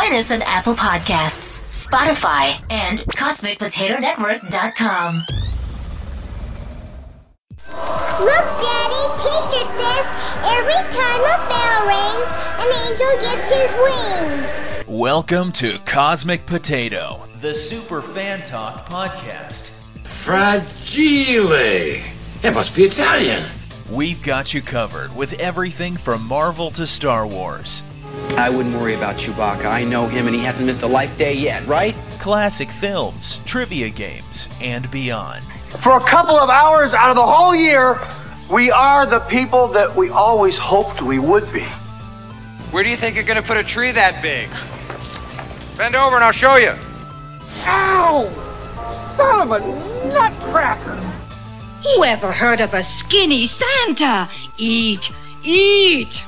Find us on Apple Podcasts, Spotify, and CosmicPotatoNetwork.com. Look, Daddy, teacher says every time a bell rings, an angel gets his wings. Welcome to Cosmic Potato, the Super Fan Talk podcast. Fragile. It must be Italian. We've got you covered with everything from Marvel to Star Wars, I wouldn't worry about Chewbacca. I know him and he hasn't missed a life day yet, right? classic films, trivia games, and beyond. For a couple of hours out of the whole year, we are the people that we always hoped we would be. Where do you think you're going to put a tree that big? Bend over and I'll show you. Ow! Son of a nutcracker! Who ever heard of a skinny Santa? Eat, eat!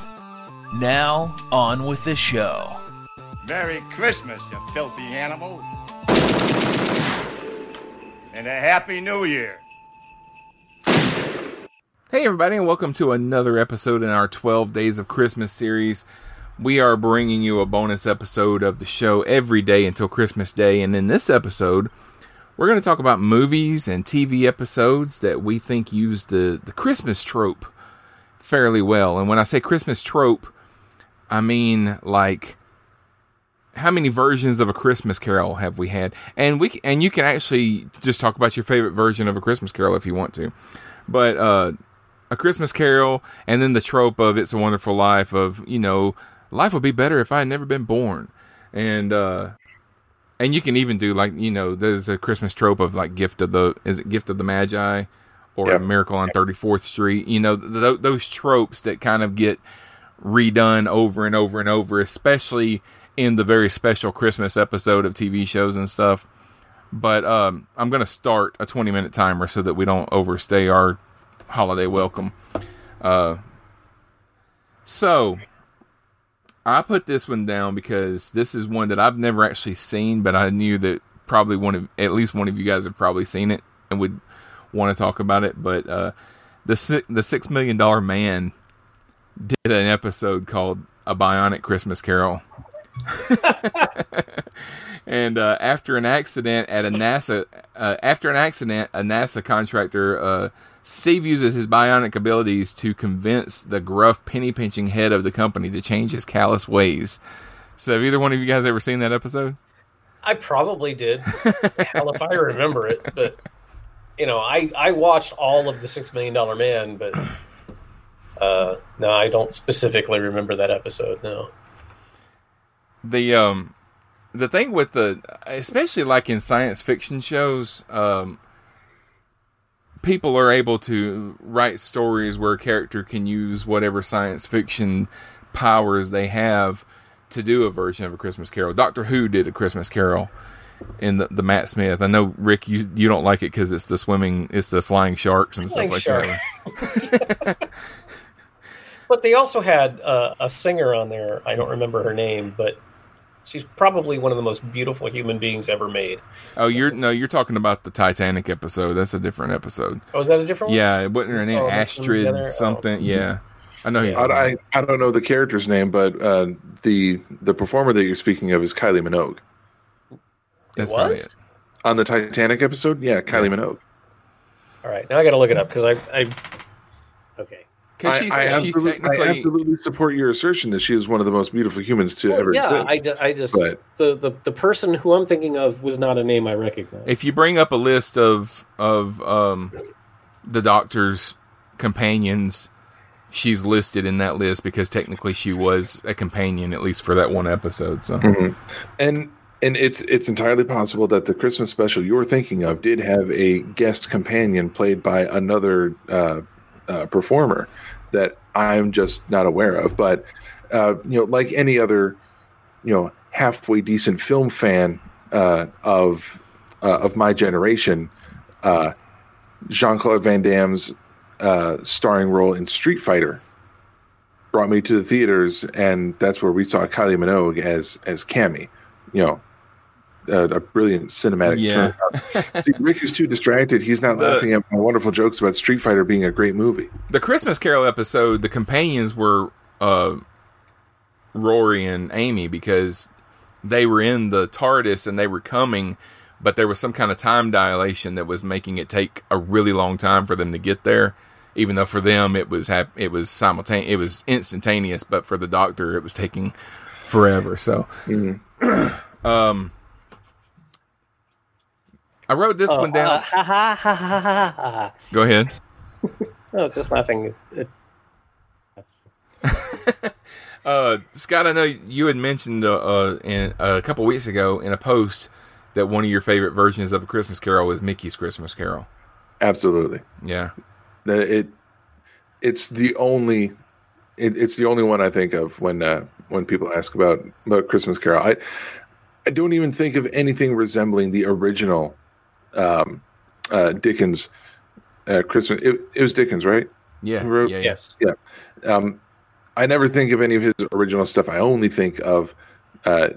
Now, on with the show. Merry Christmas, you filthy animal. And a Happy New Year. Hey, everybody, and welcome to another episode in our 12 Days of Christmas series. We are bringing you a bonus episode of the show every day until Christmas Day. And in this episode, we're going to talk about movies and TV episodes that we think use the, the Christmas trope fairly well. And when I say Christmas trope, I mean like how many versions of a Christmas Carol have we had? And we and you can actually just talk about your favorite version of a Christmas Carol if you want to. But uh a Christmas Carol and then the trope of It's a Wonderful Life of, you know, life would be better if I had never been born. And uh and you can even do like, you know, there's a Christmas trope of like Gift of the is it Gift of the Magi or Yep. a Miracle on 34th Street, you know, th- those tropes that kind of get redone over and over and over, especially in the very special Christmas episode of TV shows and stuff. But um, I'm going to start a 20 minute timer so that we don't overstay our holiday welcome. Uh, so I put this one down because this is one that I've never actually seen, but I knew that probably one of at least one of you guys have probably seen it and would want to talk about it. But uh, the the Six Million Dollar Man did an episode called "A Bionic Christmas Carol." and uh, after an accident at a NASA, uh, after an accident, a NASA contractor, uh, Steve uses his bionic abilities to convince the gruff, penny pinching head of the company to change his callous ways. So, have either one of you guys ever seen that episode? I probably did. Hell, if I remember it, but you know, I I watched all of the Six Million Dollar Man, but uh, no, I don't specifically remember that episode. No. the um the thing with the especially like in science fiction shows um people are able to write stories where a character can use whatever science fiction powers they have to do a version of a christmas carol doctor who did a christmas carol in the, the matt smith i know rick you you don't like it because it's the swimming it's the flying sharks and Flying stuff like that But they also had uh, a singer on there. I don't remember her name, but she's probably one of the most beautiful human beings ever made. oh you're no you're talking about the titanic episode that's a different episode Oh, is that a different one? Yeah, it wasn't her name Oh, that's them together? Astrid something. Yeah, I know. Yeah. I- I- I don't know the character's name, but uh, the the performer that you're speaking of is Kylie Minogue. That's was? probably it. On the Titanic episode, yeah, Kylie Minogue. All right, now I got to look it up because I, I. Okay. Because I, she's, I she's absolutely, I absolutely support your assertion that she is one of the most beautiful humans to ever yeah, exist. I, I just But- the, the the person who I'm thinking of was not a name I recognize. If you bring up a list of of um, the Doctor's companions, she's listed in that list because technically she was a companion at least for that one episode. So Mhm. And and it's it's entirely possible that the Christmas special you're thinking of did have a guest companion played by another uh, uh, performer that I'm just not aware of. But uh, you know, like any other you know halfway decent film fan uh, of uh, of my generation, uh, Jean Claude Van Damme's uh, starring role in Street Fighter brought me to the theaters, and that's where we saw Kylie Minogue as as Cammy. You know, uh, a brilliant cinematic. Yeah. turnaround. See, Rick is too distracted. He's not The- laughing at my wonderful jokes about Street Fighter being a great movie. the Christmas Carol episode, the companions were uh, Rory and Amy because they were in the TARDIS and they were coming, but there was some kind of time dilation that was making it take a really long time for them to get there. Even though for them it was hap- it was simultaneous, it was instantaneous, but for the Doctor it was taking forever. So, um, I wrote this Oh, one down. uh, ha, ha, ha, ha, ha, ha. Go ahead. No, just laughing. It, Uh, Scott, I know you had mentioned uh, uh, in, a couple weeks ago in a post that one of your favorite versions of a Christmas Carol is Mickey's Christmas Carol. Absolutely. Yeah. That it it's the only it, it's the only one I think of when uh, when people ask about about Christmas Carol. I I don't even think of anything resembling the original um, uh, Dickens uh, Christmas. It, it was Dickens, right? Yeah. Wrote- yeah, yeah. yes. Yeah. Um, I never think of any of his original stuff. I only think of uh,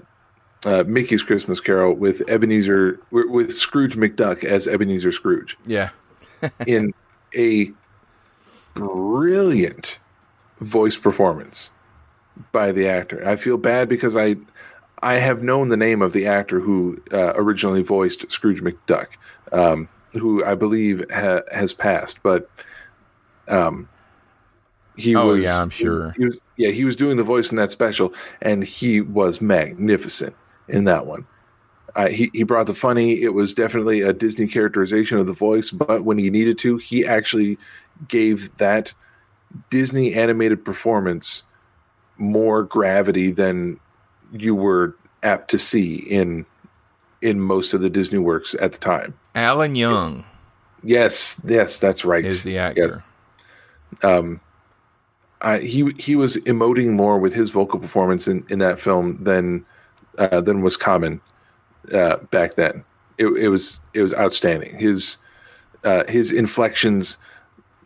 uh, Mickey's Christmas Carol with Ebenezer with with Scrooge McDuck as Ebenezer Scrooge Yeah. in a brilliant voice performance by the actor. I feel bad because I I have known the name of the actor who uh, originally voiced Scrooge McDuck, um, who I believe ha- has passed, but um, he Oh, was. yeah, I'm sure. He was, yeah, he was doing the voice in that special, and he was magnificent in that one. Uh, he he brought the funny. It was definitely a Disney characterization of the voice, but when he needed to, he actually gave that Disney animated performance more gravity than you were apt to see in in most of the Disney works at the time. Alan Young Yes, yes, that's right. is the actor. um, I, he he was emoting more with his vocal performance in, in that film than uh, than was common uh, back then. It, it was it was outstanding. His uh, his inflections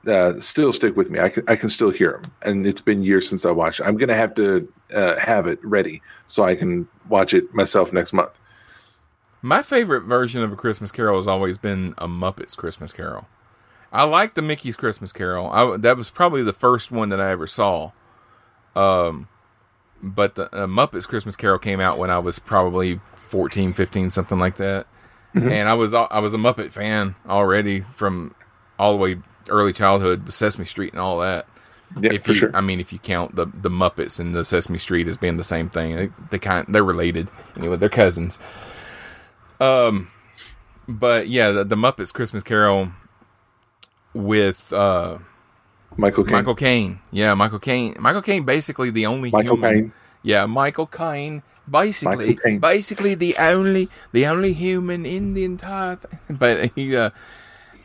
uh, still stick with me. I can I can still hear them, and it's been years since I watched. it. I'm gonna have to uh, have it ready so I can watch it myself next month. My favorite version of a Christmas Carol has always been a Muppets Christmas Carol. I like the Mickey's Christmas Carol. I, that was probably the first one that I ever saw. Um, but the uh, Muppets Christmas Carol came out when I was probably 14, 15, something like that. And I was I was a Muppet fan already from all the way early childhood, with Sesame Street and all that. Yeah, if you, sure. I mean, if you count the the Muppets and the Sesame Street as being the same thing, they, they kind they're related anyway. They're cousins. Um, but yeah, the, the Muppets Christmas Carol with uh Michael Caine. Michael Caine. Yeah, Michael Caine. Michael Caine, basically the only Michael human. Caine. Yeah, Michael Caine. Basically, Michael Caine. basically the only the only human in the entire thing. But he, uh,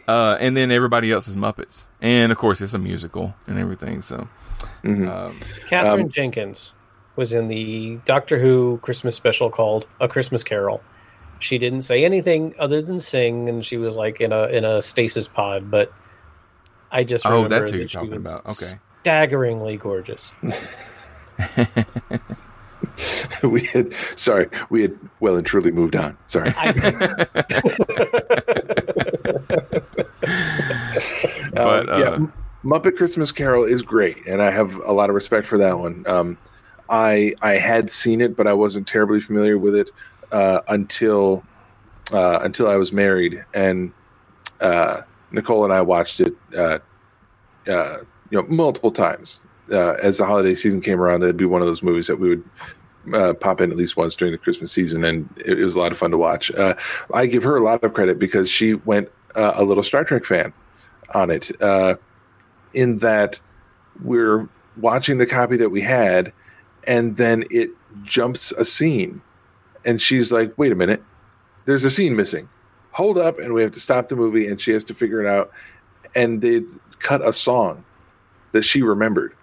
uh, and then everybody else is Muppets, and of course it's a musical and everything. So, Mm-hmm. um, Katherine Um, Jenkins was in the Doctor Who Christmas special called A Christmas Carol. She didn't say anything other than sing, and she was like in a in a stasis pod. But I just Oh, that's who that you're talking about. Okay. staggeringly gorgeous. we had sorry, we had well and truly moved on. Sorry. But, Um, yeah, uh, Muppet Christmas Carol is great, and I have a lot of respect for that one. Um, I I had seen it, but I wasn't terribly familiar with it uh, until uh, until I was married, and uh, Nicole and I watched it, uh, uh, you know, multiple times. Uh, as the holiday season came around, it'd be one of those movies that we would uh, pop in at least once during the Christmas season, and it, it was a lot of fun to watch. Uh, I give her a lot of credit because she went uh, a little Star Trek fan on it, uh, in that we're watching the copy that we had, and then it jumps a scene, and she's like, "Wait a minute, there's a scene missing. Hold up!" And we have to stop the movie, and she has to figure it out. And they cut a song that she remembered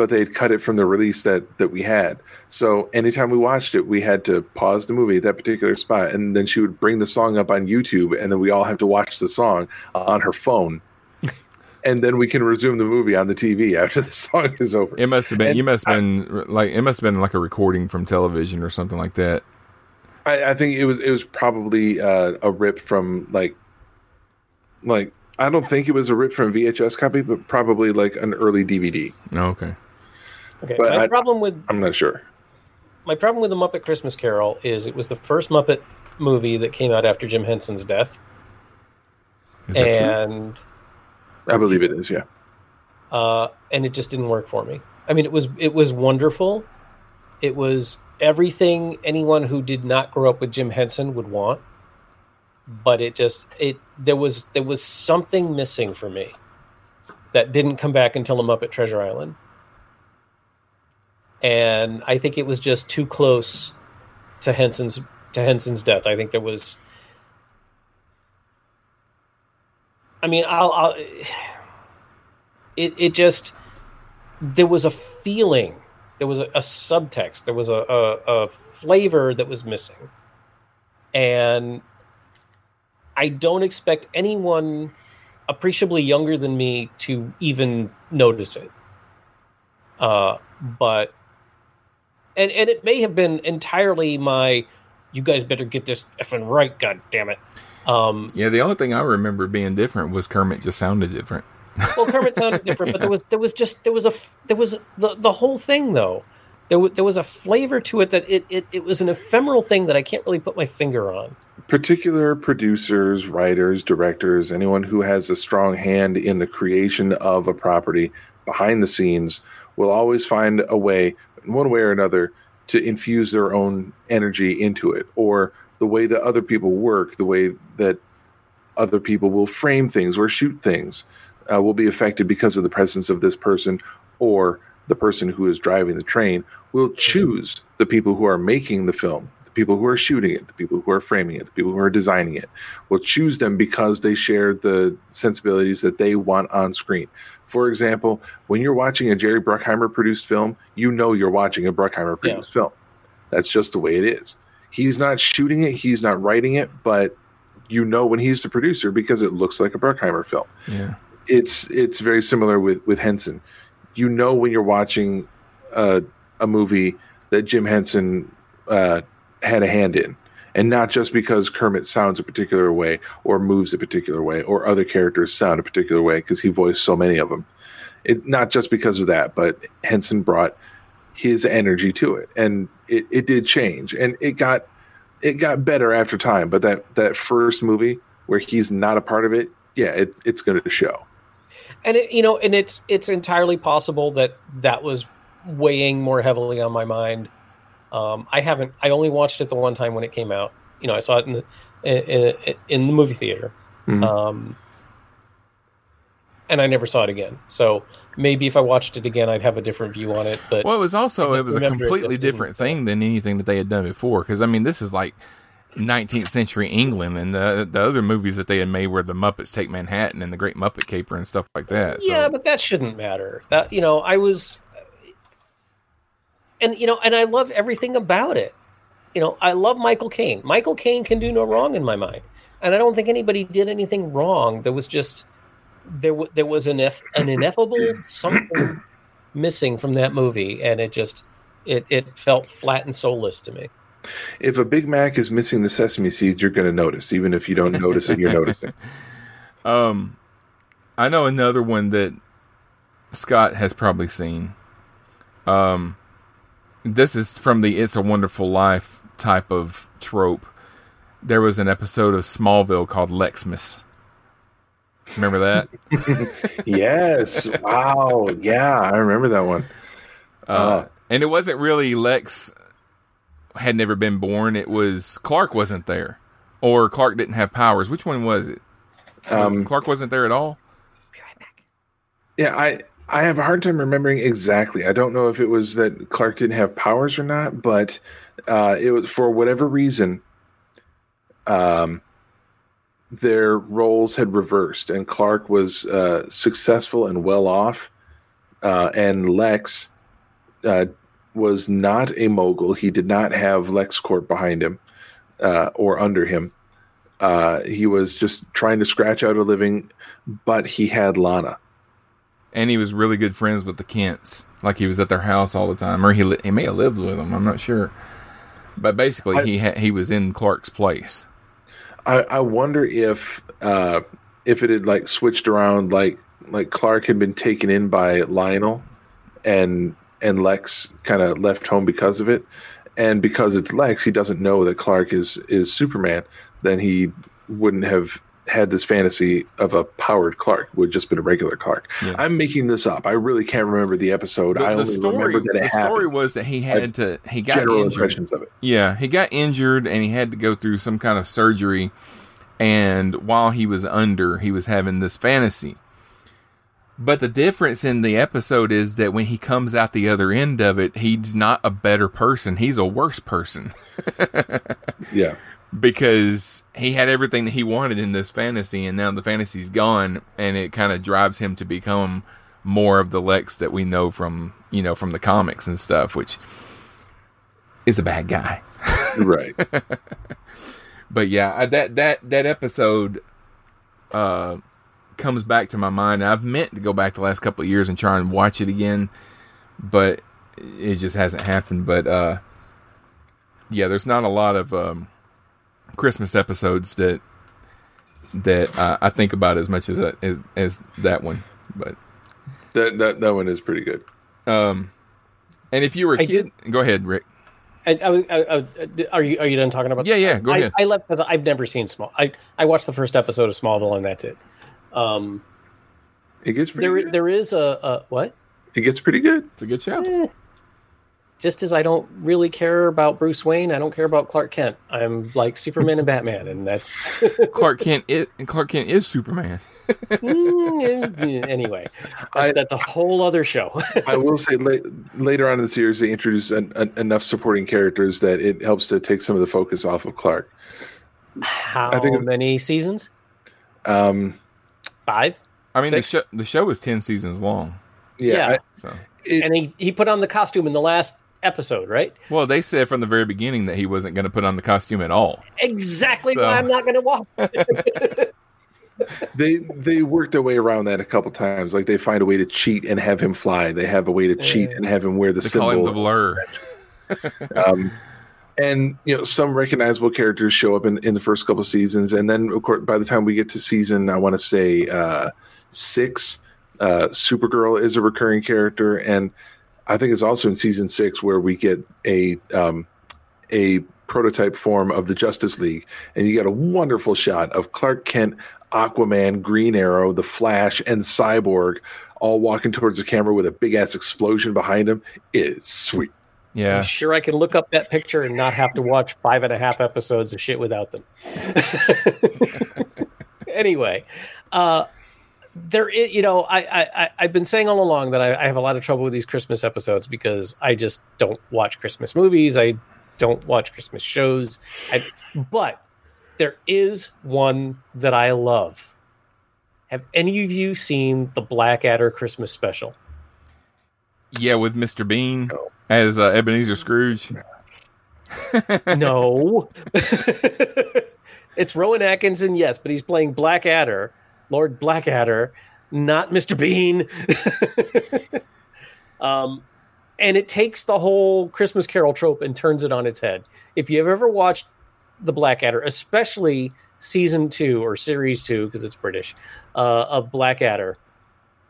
but they'd cut it from the release that that we had. So anytime we watched it, we had to pause the movie at that particular spot, and then she would bring the song up on YouTube, and then we all have to watch the song on her phone, and then we can resume the movie on the TV after the song is over. it must have been. And you must have been like it must have been like a recording from television or something like that. I, I think it was it was probably uh, a rip from like like I don't think it was a rip from VHS copy, but probably like an early DVD. Oh, okay. Okay, But my I- problem with I'm not sure. my problem with the Muppet Christmas Carol is it was the first Muppet movie that came out after Jim Henson's death, Is that true? and I believe it is. Yeah. uh, and it just didn't work for me. I mean, it was it was wonderful. It was everything anyone who did not grow up with Jim Henson would want, but it just it there was there was something missing for me that didn't come back until the Muppet Treasure Island, and I think it was just too close to Henson's to Henson's death. I think there was. I mean, I'll, I'll it it just there was a feeling, there was a, a subtext, there was a, a, a flavor that was missing, and I don't expect anyone appreciably younger than me to even notice it. Uh, but and and it may have been entirely my, you guys better get this effing right, god damn it. Um, Yeah, the only thing I remember being different was Kermit just sounded different. well, Kermit sounded different, but there was there was just there was a there was the the whole thing though. There w- there was a flavor to it that it, it it was an ephemeral thing that I can't really put my finger on. particular producers, writers, directors, anyone who has a strong hand in the creation of a property behind the scenes will always find a way, in one way or another, to infuse their own energy into it, or the way that other people work, the way that other people will frame things or shoot things uh, will be affected because of the presence of this person or the person who is driving the train will choose the people who are making the film the people who are shooting it the people who are framing it the people who are designing it will choose them because they share the sensibilities that they want on screen. For example when you're watching a jerry bruckheimer produced film you know you're watching a bruckheimer produced film. That's just the way it is. He's not shooting it he's not writing it but you know when he's the producer because it looks like a bruckheimer film. Yeah. it's it's very similar with with Henson. You know when you're watching a, a movie that Jim Henson uh, had a hand in, and not just because Kermit sounds a particular way or moves a particular way or other characters sound a particular way because he voiced so many of them. It not just because of that, but Henson brought his energy to it, and it, it did change, and it got it got better after time. But that that first movie where he's not a part of it, yeah, it, it's going to show. And it, you know, and it's it's entirely possible that that was weighing more heavily on my mind. Um, I haven't. I only watched it the one time when it came out. You know, I saw it in the in, in the movie theater, Mhm. um, and I never saw it again. So maybe if I watched it again, I'd have a different view on it. But Well, it was also it was a completely different thing than anything that they had done before. Because I mean, this is like 19th century England, and the the other movies that they had made were the Muppets Take Manhattan and the Great Muppet Caper and stuff like that. So, Yeah, but that shouldn't matter. That you know, I was, and you know, and I love everything about it. You know, I love Michael Caine. Michael Caine can do no wrong in my mind, and I don't think anybody did anything wrong. There was just there w- there was an eff- an ineffable something missing from that movie, and it just it it felt flat and soulless to me. If a Big Mac is missing the sesame seeds, you're going to notice. Even if you don't notice it, you're noticing. Um, I know another one that Scott has probably seen. Um, this is from the "It's a Wonderful Life" type of trope. There was an episode of Smallville called Lexmas. Remember that? yes. Wow. Yeah, I remember that one. Uh, and it wasn't really Lex had never been born. It was Clark wasn't there, or Clark didn't have powers. Which one was it? Um, Clark wasn't there at all. Yeah, I I have a hard time remembering exactly. I don't know if it was that Clark didn't have powers or not, but uh, it was for whatever reason. Um, their roles had reversed, and Clark was uh, successful and well off, uh, and Lex uh, was not a mogul. He did not have LexCorp behind him uh, or under him. Uh, he was just trying to scratch out a living, but he had Lana. And he was really good friends with the Kents. Like he was at their house all the time, or he li- he may have lived with them. I'm not sure, but basically I- he ha- he was in Clark's place. I, I wonder if uh, if it had like switched around, like like Clark had been taken in by Lionel, and and Lex kind of left home because of it, and because it's Lex, he doesn't know that Clark is is Superman. Then he wouldn't have had this fantasy of a powered Clark. Would just been a regular Clark. Yeah. I'm making this up. I really can't remember the episode. The, I the only story, remember that the it story was that he I had to, he got general injured. impressions of it. Yeah, he got injured and he had to go through some kind of surgery. And while he was under, he was having this fantasy. But the difference in the episode is that when he comes out the other end of it, he's not a better person. He's a worse person. Yeah. Because he had everything that he wanted in this fantasy and now the fantasy's gone and it kind of drives him to become more of the Lex that we know from, you know, from the comics and stuff, which is a bad guy. right. But yeah, that that that episode uh comes back to my mind. I've meant to go back the last couple of years and try and watch it again, but it just hasn't happened. But uh yeah, there's not a lot of um Christmas episodes that that uh, I think about as much as as as that one. But That that that one is pretty good. um and if you were a I kid, go ahead, Rick. I, I, was- I, I, are you are you done talking about? Yeah, yeah, go I, ahead. I left because I've never seen Small. I I watched the first episode of Smallville and that's it. Um, It gets pretty there good. there is a, a what? It gets pretty good. It's a good show. Just as I don't really care about Bruce Wayne, I don't care about Clark Kent. I'm like Superman and Batman, and that's Clark Kent it Clark Kent is Superman. Mm, anyway. That's, that's a whole other show. I will say la- later on in the series they introduce an, an, enough supporting characters that it helps to take some of the focus off of Clark. How I think- many seasons? Um, Five. I mean, Six? the show the show is ten seasons long. yeah, Yeah. I- So, and he he put on the costume in the last episode, right? well, they said from the very beginning that he wasn't going to put on the costume at all. Exactly So- why I'm not going to watch. they they work their way around that a couple times. Like they find a way to cheat and have him fly. They have a way to cheat and have him wear the They symbol. call him the blur. um, and you know some recognizable characters show up in, in the first couple seasons, and then of course by the time we get to season, I want to say uh, six, uh, Supergirl is a recurring character, and I think it's also in season six where we get a um, a prototype form of the Justice League, and you get a wonderful shot of Clark Kent, Aquaman, Green Arrow, the Flash, and Cyborg all walking towards the camera with a big ass explosion behind them. It is sweet. Yeah, I'm sure I can look up that picture and not have to watch five and a half episodes of shit without them. anyway, uh, there, you know, I, I, I- I've been saying all along that I, I have a lot of trouble with these Christmas episodes because I just don't watch Christmas movies. I don't watch Christmas shows. I, but there is one that I love. Have any of you seen the Blackadder Christmas special? yeah, with Mr. Bean as uh, Ebenezer Scrooge. no. it's Rowan Atkinson, yes, but he's playing Blackadder, Lord Blackadder, not Mr. Bean. um, and it takes the whole Christmas Carol trope and turns it on its head. If you've ever watched the Blackadder, especially season two or series two, because it's British, uh, of Blackadder,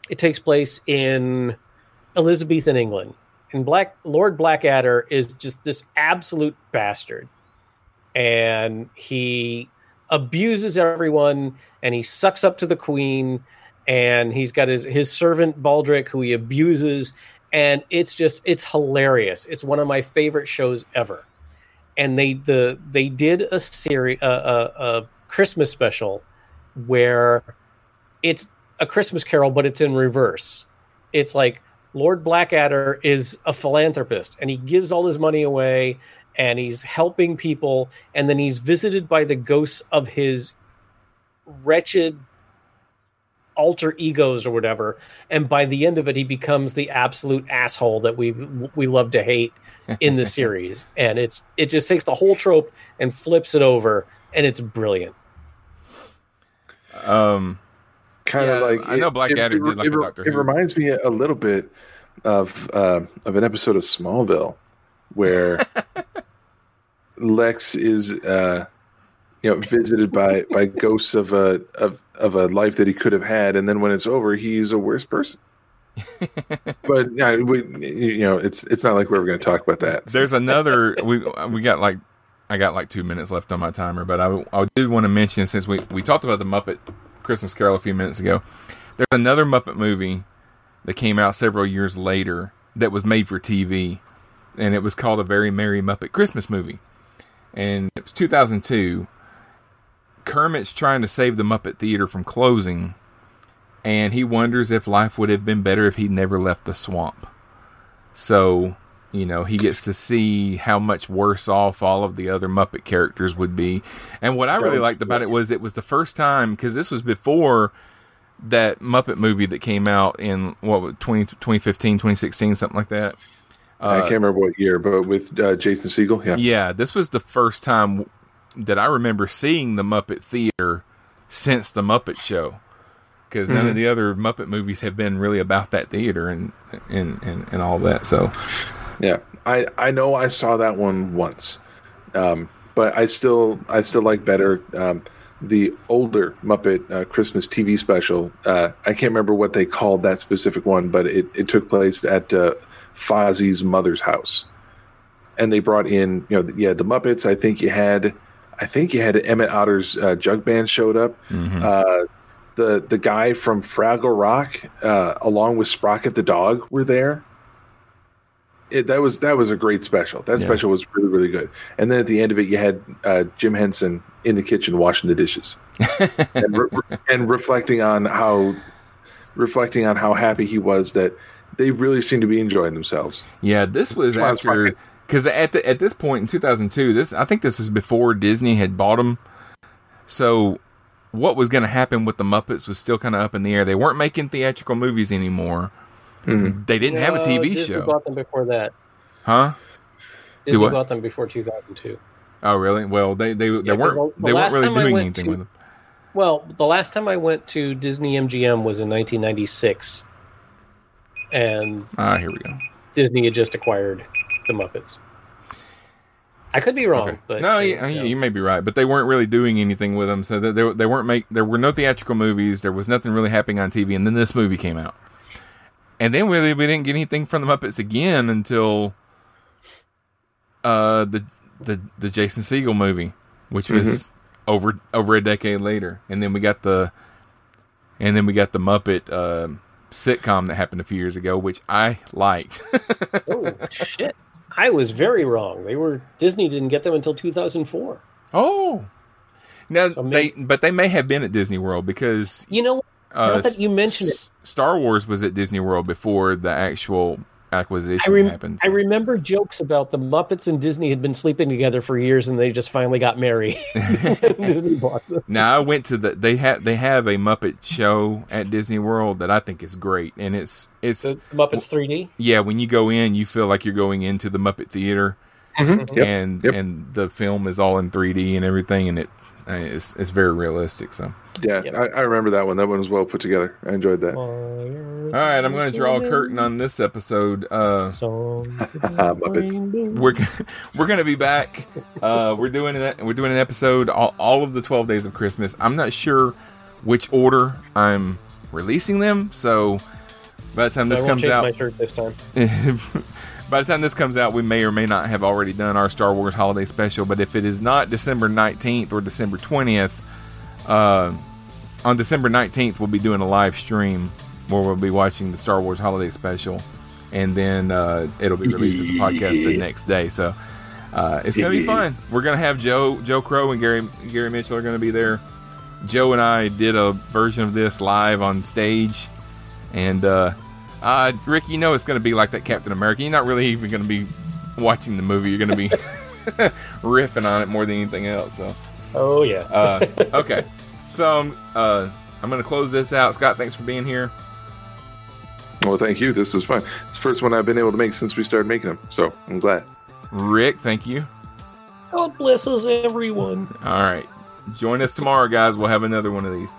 it takes place in Elizabethan England. And Black Lord Blackadder is just this absolute bastard. And he abuses everyone and he sucks up to the queen and he's got his his servant Baldric who he abuses and it's just it's hilarious. It's one of my favorite shows ever. And they the they did a series a, a, a Christmas special where it's a Christmas Carol, but it's in reverse. It's like Lord Blackadder is a philanthropist and he gives all his money away and he's helping people. And then he's visited by the ghosts of his wretched alter egos or whatever. And by the end of it, he becomes the absolute asshole that we we love to hate in the series. And it's it just takes the whole trope and flips it over, and it's brilliant. Um, kind of Yeah, like I know it- Blackadder it, did like it, a Doctor it Who. reminds me a little bit of uh, of an episode of Smallville where Lex is uh, you know visited by by ghosts of a of of a life that he could have had, and then when it's over, he's a worse person. but yeah, we, you know, it's it's not like we're going to talk about that. There's another. We we got like I got like two minutes left on my timer, but I I did want to mention since we we talked about the Muppet Christmas Carol a few minutes ago. There's another Muppet movie that came out several years later that was made for TV, and it was called A Very Merry Muppet Christmas Movie, and it was 2002. Kermit's trying to save the Muppet Theater from closing, and he wonders if life would have been better if he'd never left the swamp. So, you know, he gets to see how much worse off all of the other Muppet characters would be. And what I really liked about it was it was the first time, because this was before that Muppet movie that came out in, what, 20, 2015, 2016, something like that. I can't remember what year, but with uh, Jason Segel, yeah. Yeah, this was the first time that I remember seeing the Muppet Theater since the Muppet Show, because none of Mhm. the other Muppet movies have been really about that theater and and and, and all that. So, Yeah, I I know I saw that one once, um, but I still I still like better um, the older Muppet uh, Christmas TV special. Uh, I can't remember what they called that specific one, but it, it took place at uh, Fozzie's mother's house, and they brought in you know yeah the Muppets. I think you had I think you had Emmet Otter's uh, jug band showed up. Uh, the the guy from Fraggle Rock, uh, along with Sprocket the dog, were there it, that was that was a great special. That Yeah. special was really really good. And then at the end of it, you had uh, Jim Henson in the kitchen washing the dishes and, re- and reflecting on how reflecting on how happy he was that they really seem to be enjoying themselves. yeah, this was Well, after because at the, at this point in 2002, this I think this was before Disney had bought them. So, what was going to happen with the Muppets was still kind of up in the air. They weren't making theatrical movies anymore. Hmm. They didn't have a No, TV Disney show, bought them before that. huh? Disney what? bought them before 2002. Oh, really? Well, they they, they Yeah, weren't the- the they weren't really doing anything to- with them. Well, the last time I went to Disney MGM was in 1996, and Ah, here we go. Disney had just acquired the Muppets. I could be wrong, Okay. but no, uh, you, you, you may be right, but they weren't really doing anything with them. So they, they, they weren't make. There were no theatrical movies. There was nothing really happening on TV, and then this movie came out, and then really we didn't get anything from the Muppets again until uh the the the Jason Segel movie, which was over over a decade later, and then we got the and then we got the Muppet uh, sitcom that happened a few years ago, which I liked. oh shit! I was very wrong. They were Disney didn't get them until 2004. Oh, now they but they may have been at Disney World because You know, uh, that you mention it, Star Wars was at Disney World before the actual I, acquisition rem- happened. I remember jokes about the Muppets and Disney had been sleeping together for years, and they just finally got married. Disney bought them. Now I went to the they have they have a Muppet show at Disney World that I think is great, and it's it's The Muppets 3D. yeah. When you go in, you feel like you're going into the Muppet Theater, Mhm. Yep. and Yep. and the film is all in 3D and everything, and it uh, it's it's very realistic. So Yeah, I, I remember that one. That one was well put together. I enjoyed that. all right, I'm going to draw a curtain on this episode. Uh, Muppets. we're we're gonna be back. Uh, we're doing it. We're doing an episode all, all of the twelve days of Christmas. I'm not sure which order I'm releasing them. So by the time So this I won't comes out, my shirt this time. by the time this comes out, we may or may not have already done our Star Wars holiday special. But if it is not December 19th or December 20th, uh, on December 19th, we'll be doing a live stream where we'll be watching the Star Wars holiday special. And then uh, it'll be released as a podcast the next day. So uh, it's gonna be fun. We're gonna have Joe Joe Crow and Gary Gary Mitchell are gonna be there. Joe and I did a version of this live on stage, and uh, Rick, you know it's going to be like that Captain America. You're not really even going to be watching the movie. You're going to be riffing on it more than anything else. So, Oh yeah. uh, okay. So um, uh, I'm going to close this out. Scott, thanks for being here. Well, thank you. This is fun. It's the first one I've been able to make since we started making them, so I'm glad. Rick, thank you. God blesses everyone. All right. Join us tomorrow, guys. We'll have another one of these.